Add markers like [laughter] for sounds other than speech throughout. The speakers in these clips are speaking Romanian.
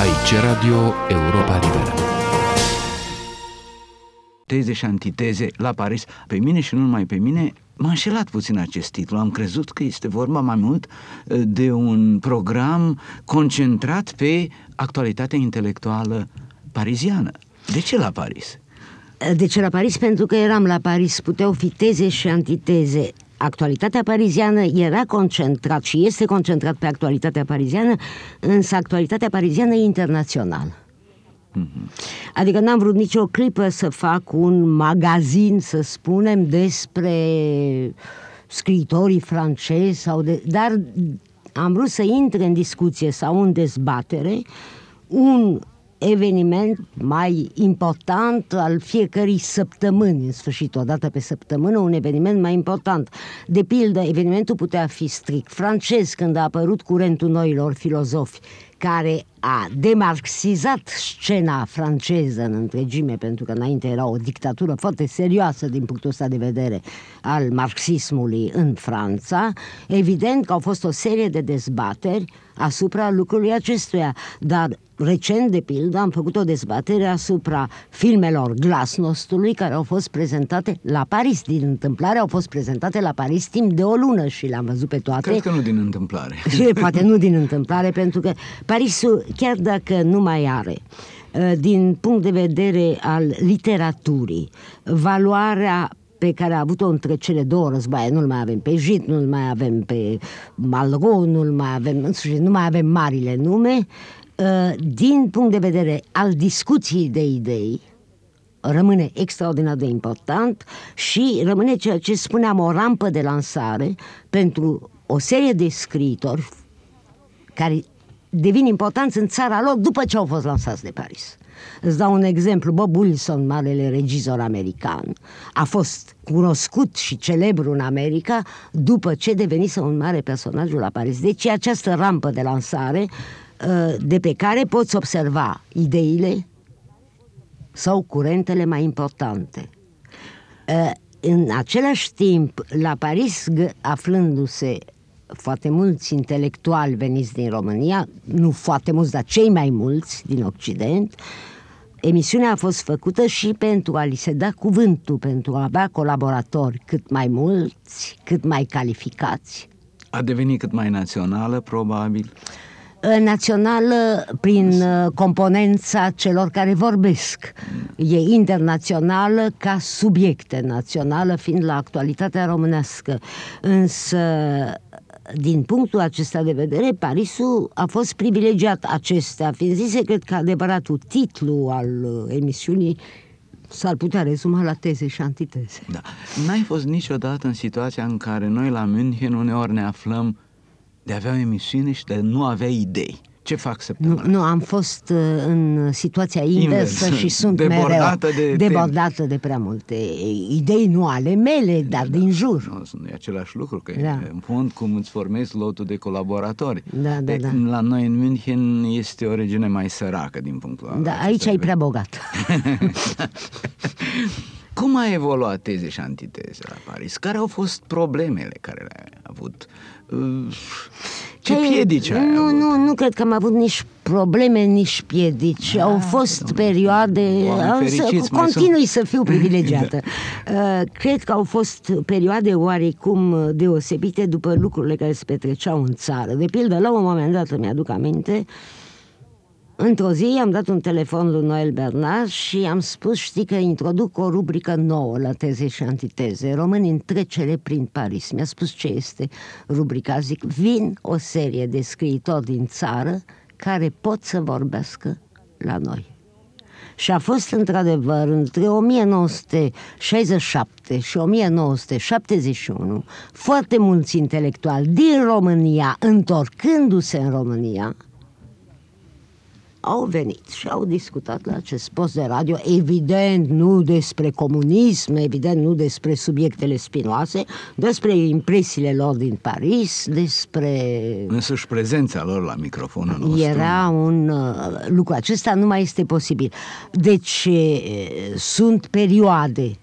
Aici Radio Europa Liberă. Teze și antiteze la Paris. Pe mine și nu numai pe mine, m-a înșelat puțin acest titlu. Am crezut că este vorba mai mult uh, de un program concentrat pe actualitatea intelectuală pariziană. De ce la Paris? De ce la Paris? Pentru că eram la Paris, puteau fi teze și antiteze. Actualitatea pariziană era concentrat și este concentrat pe actualitatea pariziană, însă actualitatea pariziană e internațională. Adică n-am vrut nicio clipă să fac un magazin, să spunem, despre scriitorii francezi, sau de... dar am vrut să intre în discuție sau în dezbatere un eveniment mai important al fiecărei săptămâni, în sfârșit, o dată pe săptămână, un eveniment mai important. De pildă, evenimentul putea fi strict francez când a apărut curentul noilor filozofi, care a demarxizat scena franceză în întregime, pentru că înainte era o dictatură foarte serioasă din punctul ăsta de vedere al marxismului în Franța, evident că au fost o serie de dezbateri asupra lucrului acestuia, dar recent, de pildă, am făcut o dezbatere asupra filmelor Glasnostului care au fost prezentate la Paris. Din întâmplare au fost prezentate la Paris timp de o lună și le-am văzut pe toate. Cred că nu din întâmplare. [laughs] Și poate nu din întâmplare, pentru că Parisul, chiar dacă nu mai are uh, din punct de vedere al literaturii, valoarea pe care a avut-o între cele două războaie. Nu-l mai avem pe Jit, nu-l mai avem pe Malraux, nu-l mai avem, în sfârșit, nu mai avem marile nume. Uh, din punct de vedere al discuției de idei, rămâne extraordinar de important și rămâne ceea ce spuneam o rampă de lansare pentru o serie de scriitori care devin importanți în țara lor după ce au fost lansați de Paris. Îți dau un exemplu, Bob Wilson, marele regizor american, a fost cunoscut și celebru în America după ce devenise un mare personaj la Paris. Deci e această rampă de lansare uh, de pe care poți observa ideile sau curentele mai importante. Uh, în același timp, la Paris, aflându-se foarte mulți intelectuali veniți din România, nu foarte mulți, dar cei mai mulți din Occident, emisiunea a fost făcută și pentru a li se da cuvântul, pentru a avea colaboratori cât mai mulți, cât mai calificați. A devenit cât mai națională, probabil. Națională prin uh, componența celor care vorbesc. E internațională ca subiecte națională, fiind la actualitatea românească. Însă din punctul acesta de vedere, Parisul a fost privilegiat acestea, fiind zise, cred că adevăratul titlu al uh, emisiunii s-ar putea rezuma la teze și antiteze. Da. N-ai fost niciodată în situația în care noi la München uneori ne aflăm de a avea o emisiune și de a nu avea idei. Ce fac săptămâna? Nu, nu am fost uh, în situația inversă Invers, și [laughs] sunt debordată mereu de debordată de prea multe idei, nu ale mele, dar Da. din jur. Nu, nu e același lucru, că Da. da. în fond cum îți formezi lotul de colaboratori. Da, da, De- da. La noi în München este o regiune mai săracă din punctul Da, acesta aici de ai vedere. prea bogat. [laughs] Cum a evoluat teze și antiteze la Paris? Care au fost problemele care le-ai avut? Uh, Ce Păi, piedici ai Nu, avut? nu, nu cred că am avut nici probleme, nici piedici. Da, Au fost domnule, perioade... oameni am să, fericiți mai continui să fiu privilegiată. [laughs] Uh, Cred că au fost perioade oarecum deosebite după lucrurile care se petreceau în țară. De pildă, la un moment dat, îmi aduc aminte, Într-o zi am dat un telefon lui Noel Bernard și am spus, știi că introduc o rubrică nouă la teze și antiteze, români în trecere prin Paris. Mi-a spus ce este rubrica, zic, vin o serie de scriitori din țară care pot să vorbească la noi. Și a fost într-adevăr între 1967 și 1971 foarte mulți intelectuali din România, întorcându-se în România, au venit și au discutat la acest post de radio, evident nu despre comunism, evident nu despre subiectele spinoase, despre impresiile lor din Paris, despre... Însăși prezența lor la microfonul nostru. Era un uh, lucru acesta nu mai este posibil. Deci uh, sunt perioade,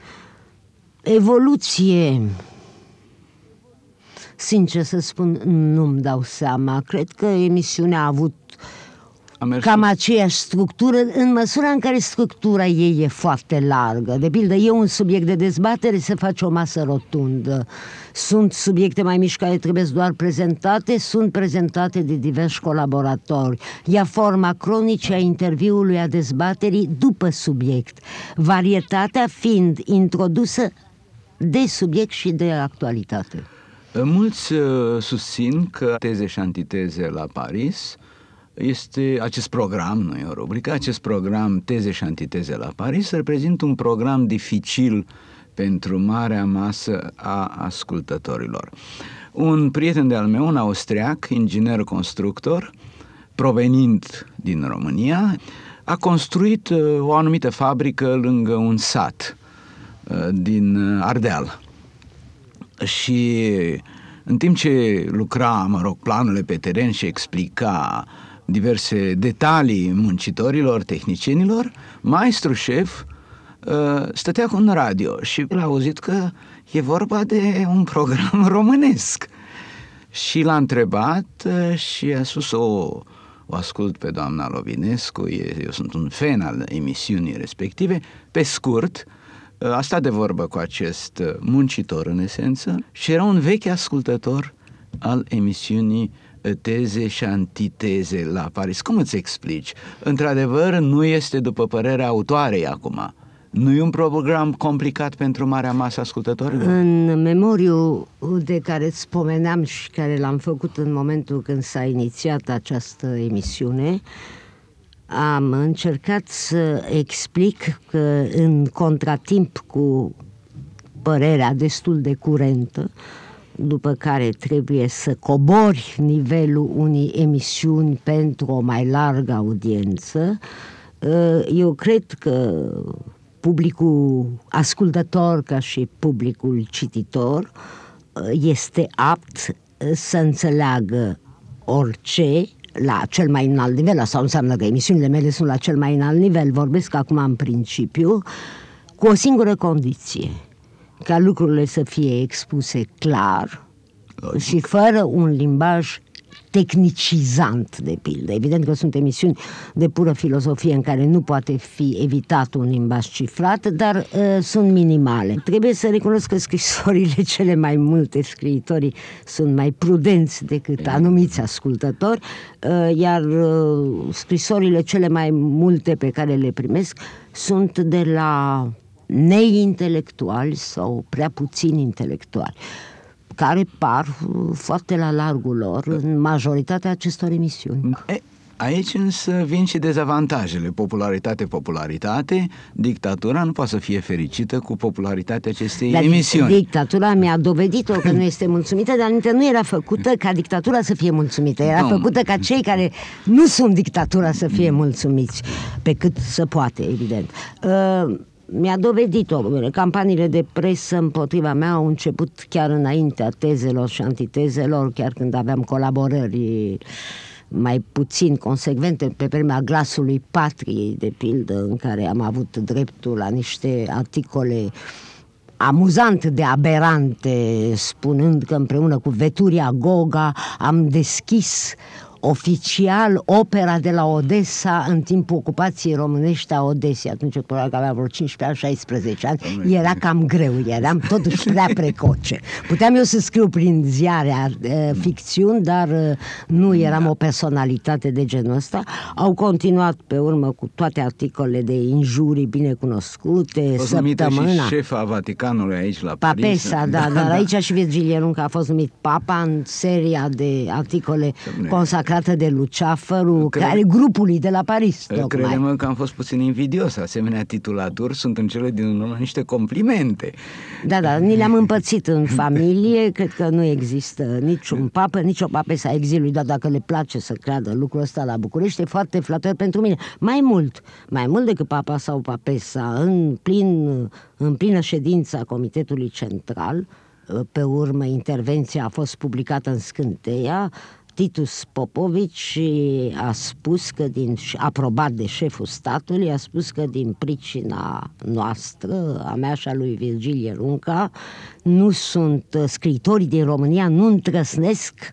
evoluție, sincer să spun, nu-mi dau seama. Cred că emisiunea a avut A mers cam cu- aceeași structură, în măsura în care structura ei e foarte largă. De pildă, e un subiect de dezbatere, se face o masă rotundă. Sunt subiecte mai mici care trebuie doar prezentate, sunt prezentate de diversi colaboratori. Ia forma cronice a interviului, a dezbaterii după subiect. Varietatea fiind introdusă de subiect și de actualitate. Mulți uh, susțin că teze și antiteze la Paris este acest program, nu e o rubrică, acest program Teze și antiteze la Paris reprezintă un program dificil pentru marea masă a ascultătorilor. Un prieten de-al meu, un austriac, inginer constructor, provenind din România, a construit uh, o anumită fabrică lângă un sat uh, din uh, Ardeal. Și în timp ce lucra, mă rog, planurile pe teren și explica diverse detalii muncitorilor, tehnicienilor, maestru șef uh, stătea cu un radio și l-a auzit că e vorba de un program [laughs] românesc. Și l-a întrebat uh, și a spus o, o ascult pe doamna Lovinescu, eu sunt un fan al emisiunii respective, pe scurt, a stat de vorbă cu acest uh, muncitor în esență și era un vechi ascultător al emisiunii uh, Teze și antiteze la Paris. Cum îți explici? Într-adevăr, nu este după părerea autoarei acum. Nu e un program complicat pentru marea masă ascultătorilor? În memoriu de care îți spomeneam și care l-am făcut în momentul când s-a inițiat această emisiune, am încercat să explic că în contratimp cu părerea destul de curentă, după care trebuie să cobori nivelul unei emisiuni pentru o mai largă audiență, eu cred că publicul ascultător ca și publicul cititor este apt să înțeleagă orice la cel mai înalt nivel, asta înseamnă că emisiunile mele sunt la cel mai înalt nivel, vorbesc acum în principiu, cu o singură condiție, ca lucrurile să fie expuse clar Logic. și fără un limbaj tehnicizant, de pildă. Evident că sunt emisiuni de pură filozofie în care nu poate fi evitat un limbaj cifrat, dar uh, sunt minimale. Trebuie să recunosc că scrisorile [laughs] cele mai multe, scriitorii, sunt mai prudenți decât anumiți ascultători, uh, iar uh, scrisorile cele mai multe pe care le primesc sunt de la neintelectuali sau prea puțin intelectuali care par foarte la largul lor în majoritatea acestor emisiuni. E, aici însă vin și dezavantajele. Popularitate, popularitate, dictatura nu poate să fie fericită cu popularitatea acestei Dar emisiuni. Dictatura mi-a dovedit-o că nu este mulțumită, dar nu era făcută ca dictatura să fie mulțumită, era Domnul. făcută ca cei care nu sunt dictatura să fie mulțumiți, pe cât să poate, evident. Uh, mi-a dovedit-o. Campaniile de presă împotriva mea au început chiar înaintea tezelor și antitezelor, chiar când aveam colaborări mai puțin consecvente pe vremea glasului patriei, de pildă, în care am avut dreptul la niște articole amuzant de aberante, spunând că împreună cu Veturia Goga am deschis oficial opera de la Odessa în timpul ocupației românești a Odesei. Atunci probabil că avea vreo 15 ani, 16 ani. Era cam greu, eram totuși prea precoce. Puteam eu să scriu prin ziare uh, ficțiuni, dar uh, nu eram o personalitate de genul ăsta. Au continuat pe urmă cu toate articolele de injurii bine cunoscute, A fost numită săptămâna. și șefa Vaticanului aici la Paris. Papesa, da, dar [laughs] aici și Virgilie Runca a fost numit papa în seria de articole Dom'le. Consacrate de Luceafăru, Cred- care grupului de la Paris, tocmai. Credem că am fost puțin invidios. Asemenea titulaturi sunt în cele din urmă niște complimente. Da, da, ni le-am împărțit în familie, cred că nu există niciun papă, nici o papesa exilului, dar dacă le place să creadă lucrul ăsta la București, e foarte flator pentru mine. Mai mult, mai mult decât papa sau papesa, în, plin, în plină ședință a Comitetului Central, pe urmă intervenția a fost publicată în Scânteia, Titus Popovici a spus că din, aprobat de șeful statului, a spus că din pricina noastră, a mea și a lui Virgilie Runca, nu sunt uh, scriitorii din România, nu îndrăznesc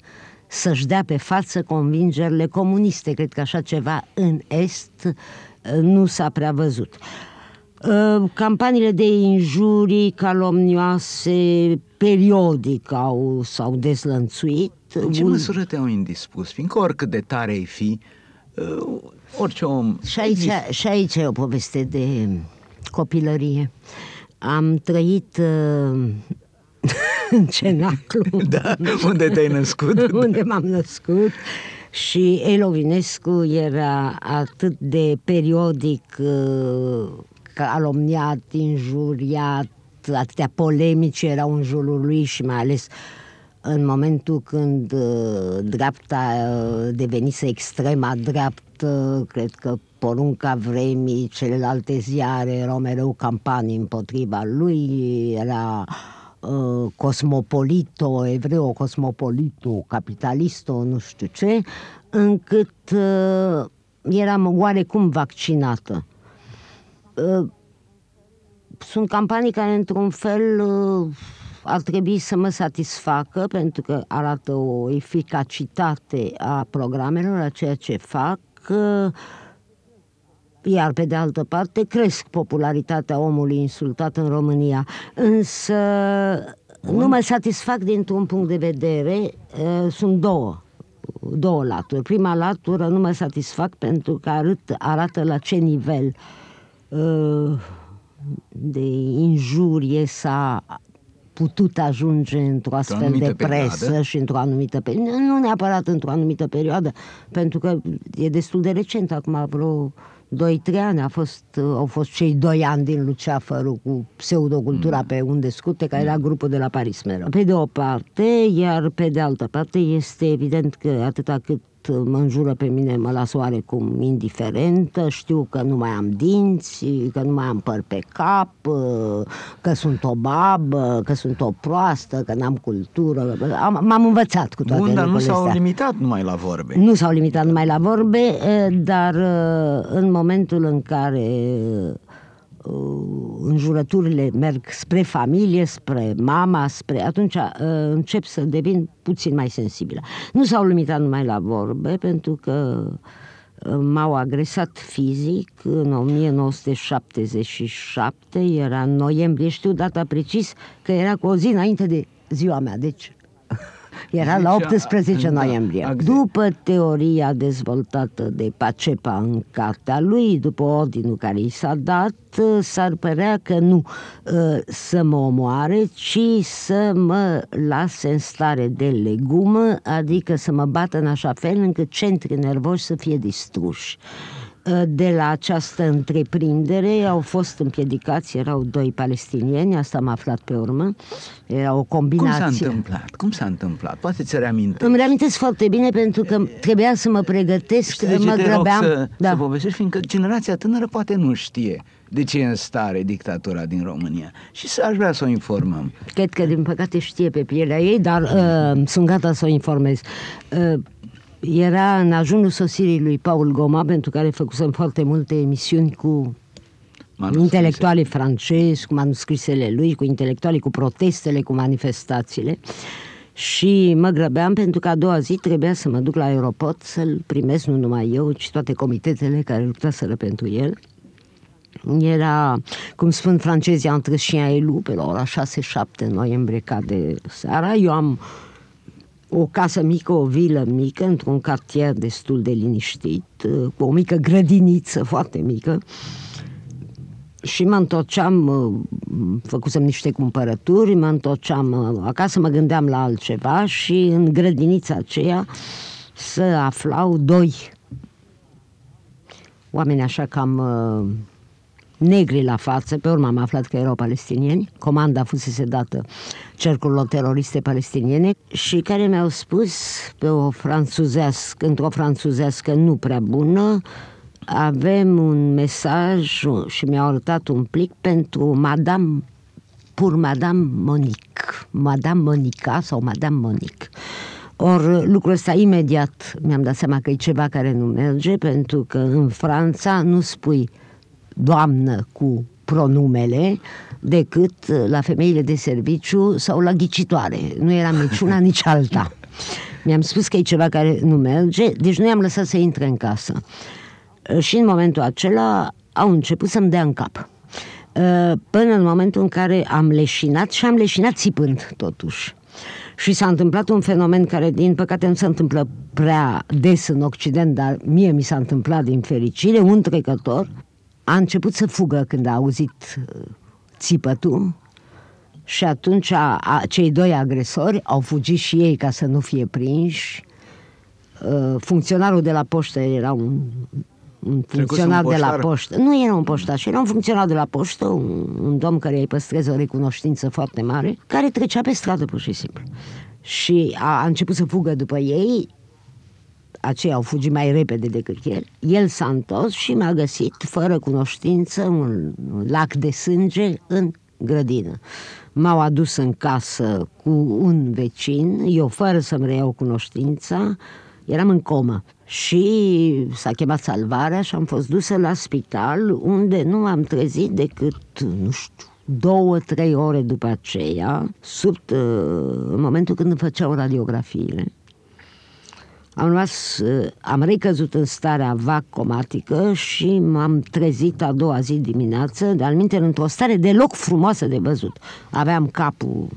să-și dea pe față convingerile comuniste. Cred că așa ceva în Est uh, nu s-a prea văzut. Uh, campaniile de injurii calomnioase periodic au, s-au dezlănțuit. În ce măsură te-au indispus? Fiindcă oricât de tare ai fi, orice om... Și aici, și aici e o poveste de copilărie. Am trăit uh, [laughs] în cenaclu. [laughs] Da, unde te-ai născut? [laughs] unde m-am născut. Și Elovinescu era atât de periodic uh, calomniat, injuriat, atâtea polemici erau în jurul lui și mai ales în momentul când uh, dreapta uh, devenise extrema dreaptă, cred că porunca vremii, celelalte ziare erau mereu campanii împotriva lui, era uh, cosmopolito, evreo cosmopolito, capitalisto, nu știu ce, încât uh, eram oarecum vaccinată. Uh, sunt campanii care, într-un fel, uh, ar trebui să mă satisfacă pentru că arată o eficacitate a programelor, a ceea ce fac, uh, iar pe de altă parte cresc popularitatea omului insultat în România. Însă Bun. nu mă satisfac dintr-un punct de vedere, uh, sunt două două laturi. Prima latură nu mă satisfac pentru că arăt, arată la ce nivel de injurie s-a putut ajunge într-o astfel de presă perioadă. și într-o anumită perioadă. Nu neapărat într-o anumită perioadă, pentru că e destul de recent, acum vreo 2-3 ani a fost, au fost cei 2 ani din Luceafărul cu pseudocultura mm. pe unde scute, care mm. era grupul de la Paris mereu. Pe de o parte, iar pe de altă parte este evident că atâta cât mă înjură pe mine, mă las oarecum indiferentă, știu că nu mai am dinți, că nu mai am păr pe cap, că sunt o babă, că sunt o proastă, că n-am cultură. Am, m-am învățat cu toate Bun, dar nu s-au limitat numai la vorbe. Nu s-au limitat numai la vorbe, dar în momentul în care Uh, înjurăturile merg spre familie, spre mama, spre... atunci uh, încep să devin puțin mai sensibilă. Nu s-au limitat numai la vorbe, pentru că uh, m-au agresat fizic în 1977, era în noiembrie, știu data precis că era cu o zi înainte de ziua mea, deci [laughs] era la 18 da, noiembrie. Exact. După teoria dezvoltată de Pacepa în cartea lui, după ordinul care i s-a dat, s-ar părea că nu ă, să mă omoare, ci să mă lase în stare de legumă, adică să mă bată în așa fel încât centrii nervoși să fie distruși. Uh, de la această întreprindere au fost împiedicați, erau doi palestinieni, asta am aflat pe urmă, era o combinație. Cum s-a întâmplat? Cum s-a întâmplat? Poate ți reamintești? Îmi reamintesc foarte bine pentru că trebuia să mă pregătesc, Știi de ce mă te grăbeam. Rog să, da. să povestești, fiindcă generația tânără poate nu știe de ce e în stare dictatura din România și să aș vrea să o informăm. Cred că din păcate știe pe pielea ei, dar uh, sunt gata să o informez. Uh, era în ajunul sosirii lui Paul Goma, pentru care făcusem foarte multe emisiuni cu intelectuale francezi, cu manuscrisele lui, cu intelectuale, cu protestele, cu manifestațiile. Și mă grăbeam pentru că a doua zi trebuia să mă duc la aeroport să-l primesc, nu numai eu, ci toate comitetele care luptaseră pentru el. Era, cum spun francezii, între chien et loup, pe la ora 6-7 noiembrie cade seara. Eu am o casă mică, o vilă mică, într-un cartier destul de liniștit, uh, cu o mică grădiniță foarte mică. Și mă întorceam, uh, făcusem niște cumpărături, mă întorceam uh, acasă, mă gândeam la altceva și în grădinița aceea să aflau doi oameni așa cam negri la față, pe urmă am aflat că erau palestinieni, comanda fusese dată cercurilor teroriste palestiniene și care mi-au spus pe o franțuzească, într-o franțuzească nu prea bună, avem un mesaj și mi-au arătat un plic pentru Madame pur Madame Monique, Madame Monica sau Madame Monique. Or, lucrul ăsta imediat mi-am dat seama că e ceva care nu merge, pentru că în Franța nu spui doamnă cu pronumele decât la femeile de serviciu sau la ghicitoare. Nu era nici una, nici alta. Mi-am spus că e ceva care nu merge, deci nu i-am lăsat să intre în casă. Uh, și în momentul acela au început să-mi dea în cap. Uh, până în momentul în care am leșinat și am leșinat țipând, totuși. Și s-a întâmplat un fenomen care, din păcate, nu se întâmplă prea des în Occident, dar mie mi s-a întâmplat din fericire, un trecător a început să fugă când a auzit uh, țipătul și atunci a, a, cei doi agresori au fugit și ei ca să nu fie prinși. Uh, funcționarul de la poștă era un, un funcționar de la poștă. Nu era un poștaș, era un funcționar de la poștă, un, un domn care îi păstreze o recunoștință foarte mare, care trecea pe stradă pur și simplu. Și a, a început să fugă după ei, aceia au fugit mai repede decât el. El s-a întors și m-a găsit, fără cunoștință, un, un lac de sânge în grădină. M-au adus în casă cu un vecin, eu fără să-mi reiau cunoștința, eram în comă și s-a chemat salvarea și am fost dusă la spital unde nu am trezit decât, nu știu, două, trei ore după aceea, sub, uh, în momentul când îmi făceau radiografiile. Am, luat, uh, am recăzut în starea vacomatică și m-am trezit a doua zi dimineață, de-al minte, într-o stare deloc frumoasă de văzut. Aveam capul,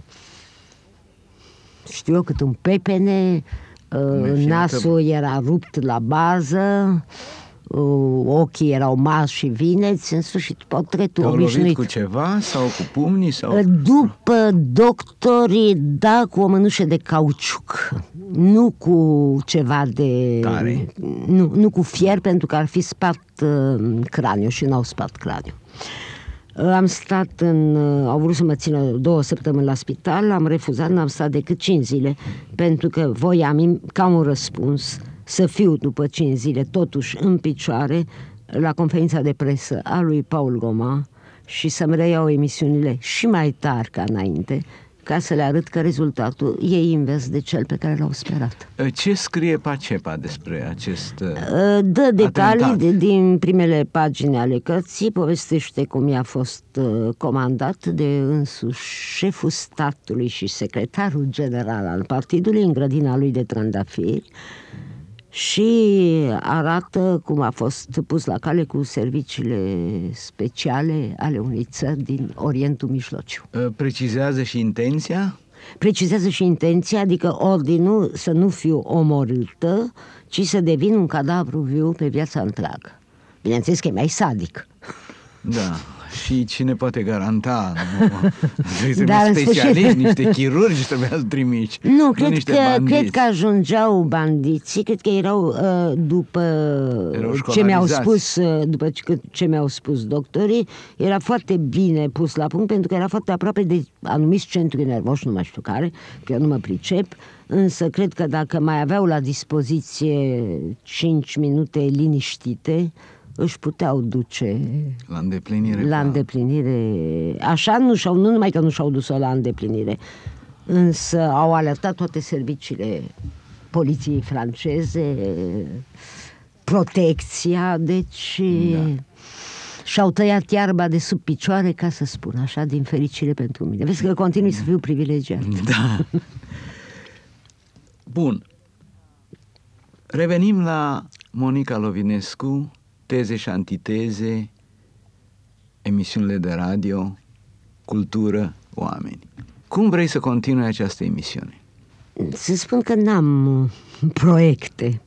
știu eu, cât un pepene, uh, nasul era rupt la bază, uh, ochii erau mari și vineți, în sfârșit portretul Te-au obișnuit. lovit cu ceva sau cu pumnii? Sau... După doctorii, da, cu o mânușă de cauciuc, nu cu ceva de... Tare. Nu, nu cu fier, pentru că ar fi spart uh, craniul și n-au spart craniul. Uh, Am stat în... uh, Au vrut să mă țină două săptămâni la spital, am refuzat, n-am stat decât cinci zile, pentru că voiam, ca un răspuns, să fiu după cinci zile totuși în picioare la conferința de presă a lui Paul Goma și să-mi reiau emisiunile și mai tari ca înainte, ca să le arăt că rezultatul e invers de cel pe care l-au sperat. Ce scrie Pacepa despre acest... uh, Dă detalii Atentat. de, din primele pagini ale cărții, povestește cum i-a fost uh, comandat de însuși șeful statului și secretarul general al partidului în grădina lui de trandafiri și arată cum a fost pus la cale cu serviciile speciale ale unei țări din Orientul Mijlociu. uh, Precizează și intenția? Precizează și intenția, adică ordinul să nu fiu omorâtă, ci să devin un cadavru viu pe viața întreagă. Bineînțeles că e mai sadic. Da. Și cine poate garanta? Nu? [laughs] Trebuie Dar, în specialiști, sfârșit- niște chirurgi trebuie să trimici. Nu, cred niște că, bandiți. cred că ajungeau bandiții, cred că erau uh, după Erau ce mi-au școlarizați. spus, uh, după ce, ce mi-au spus doctorii, era foarte bine pus la punct pentru că era foarte aproape de anumiți centri nervoși, nu mai știu care, că eu nu mă pricep, însă cred că dacă mai aveau la dispoziție 5 minute liniștite, își puteau duce La îndeplinire. la da. îndeplinire. Așa nu și-au, nu numai că nu și-au dus-o la îndeplinire, însă au alertat toate serviciile poliției franceze, protecția, deci da. și-au tăiat iarba de sub picioare, ca să spun așa, din fericire pentru mine. Vezi că continui să fiu privilegiat. Da. Bun. Revenim la Monica Lovinescu, teze și antiteze, emisiunile de radio, cultură, oameni. Cum vrei să continui această emisiune? Să spun că n-am uh, proiecte.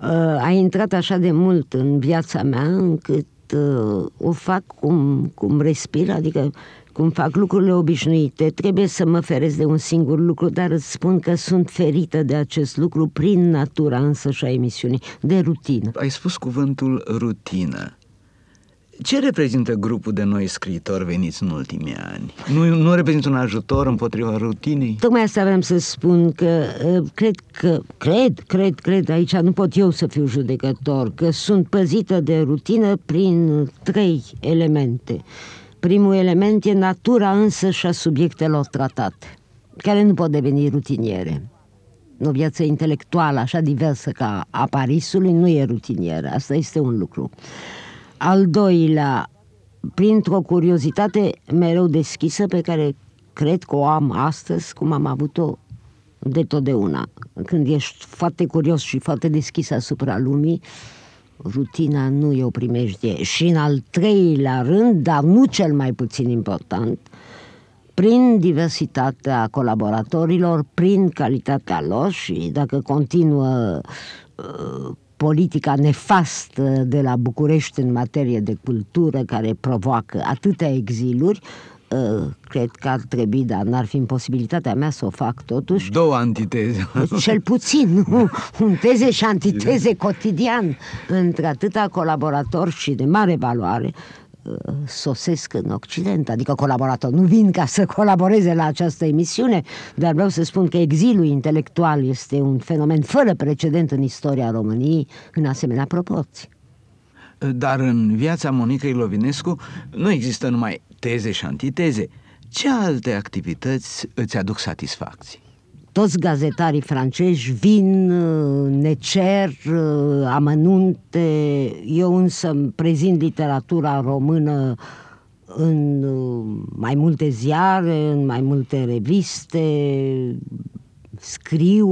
Uh, A intrat așa de mult în viața mea încât uh, o fac cum, cum respir, adică cum fac lucrurile obișnuite. Trebuie să mă feresc de un singur lucru, dar îți spun că sunt ferită de acest lucru prin natura însă și a emisiunii, de rutină. Ai spus cuvântul rutină. Ce reprezintă grupul de noi scriitori veniți în ultimii ani? Nu, nu reprezintă un ajutor împotriva rutinei? Tocmai asta vreau să spun că uh, cred că, cred, cred, cred, aici nu pot eu să fiu judecător, că sunt păzită de rutină prin trei elemente. Primul element e natura însă și a subiectelor tratate, care nu pot deveni rutiniere. O viață intelectuală așa diversă ca a Parisului nu e rutinieră, asta este un lucru. Al doilea, printr-o curiozitate mereu deschisă pe care cred că o am astăzi, cum am avut-o de totdeauna. Când ești foarte curios și foarte deschis asupra lumii, rutina nu e o primejdie. Și în al treilea rând, dar nu cel mai puțin important, prin diversitatea colaboratorilor, prin calitatea lor și dacă continuă uh, politica nefastă de la București în materie de cultură care provoacă atâtea exiluri, uh, cred că ar trebui, dar n-ar fi în posibilitatea mea să o fac totuși. Două antiteze. Cel puțin, [laughs] nu? Un teze și antiteze cotidian între atâta colaborator și de mare valoare sosesc în Occident, adică colaborator. Nu vin ca să colaboreze la această emisiune, dar vreau să spun că exilul intelectual este un fenomen fără precedent în istoria României în asemenea proporții. Dar în viața Monicăi Lovinescu nu există numai teze și antiteze. Ce alte activități îți aduc satisfacții? toți gazetarii francezi vin, ne cer uh, amănunte, eu însă prezint literatura română în uh, mai multe ziare, în mai multe reviste, scriu.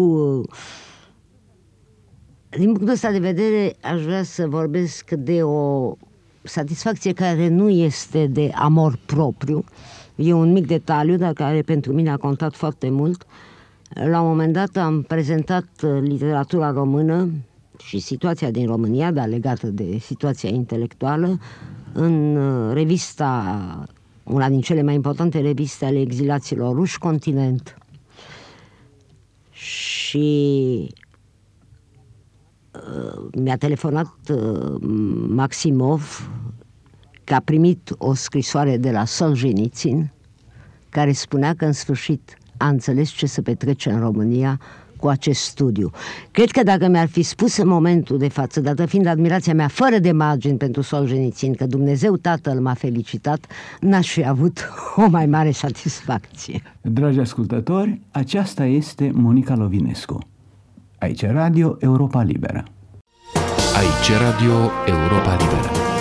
Din punctul ăsta de vedere, aș vrea să vorbesc de o satisfacție care nu este de amor propriu. E un mic detaliu, dar care pentru mine a contat foarte mult. Uh, la un moment dat am prezentat uh, literatura română și situația din România, dar legată de situația intelectuală, în uh, revista, una din cele mai importante reviste ale exilaților ruși, Continent. Și uh, mi-a telefonat Maximov că a primit o scrisoare de la Solzhenitsyn care spunea că în sfârșit a înțeles ce se petrece în România cu acest studiu. Cred că dacă mi-ar fi spus în momentul de față, dată fiind admirația mea fără de margini pentru Solzhenitsyn, că Dumnezeu Tatăl m-a felicitat, n-aș fi avut [laughs] o mai mare satisfacție. Dragi ascultători, aceasta este Monica Lovinescu. Aici Radio Europa Liberă. Aici Radio Europa Liberă.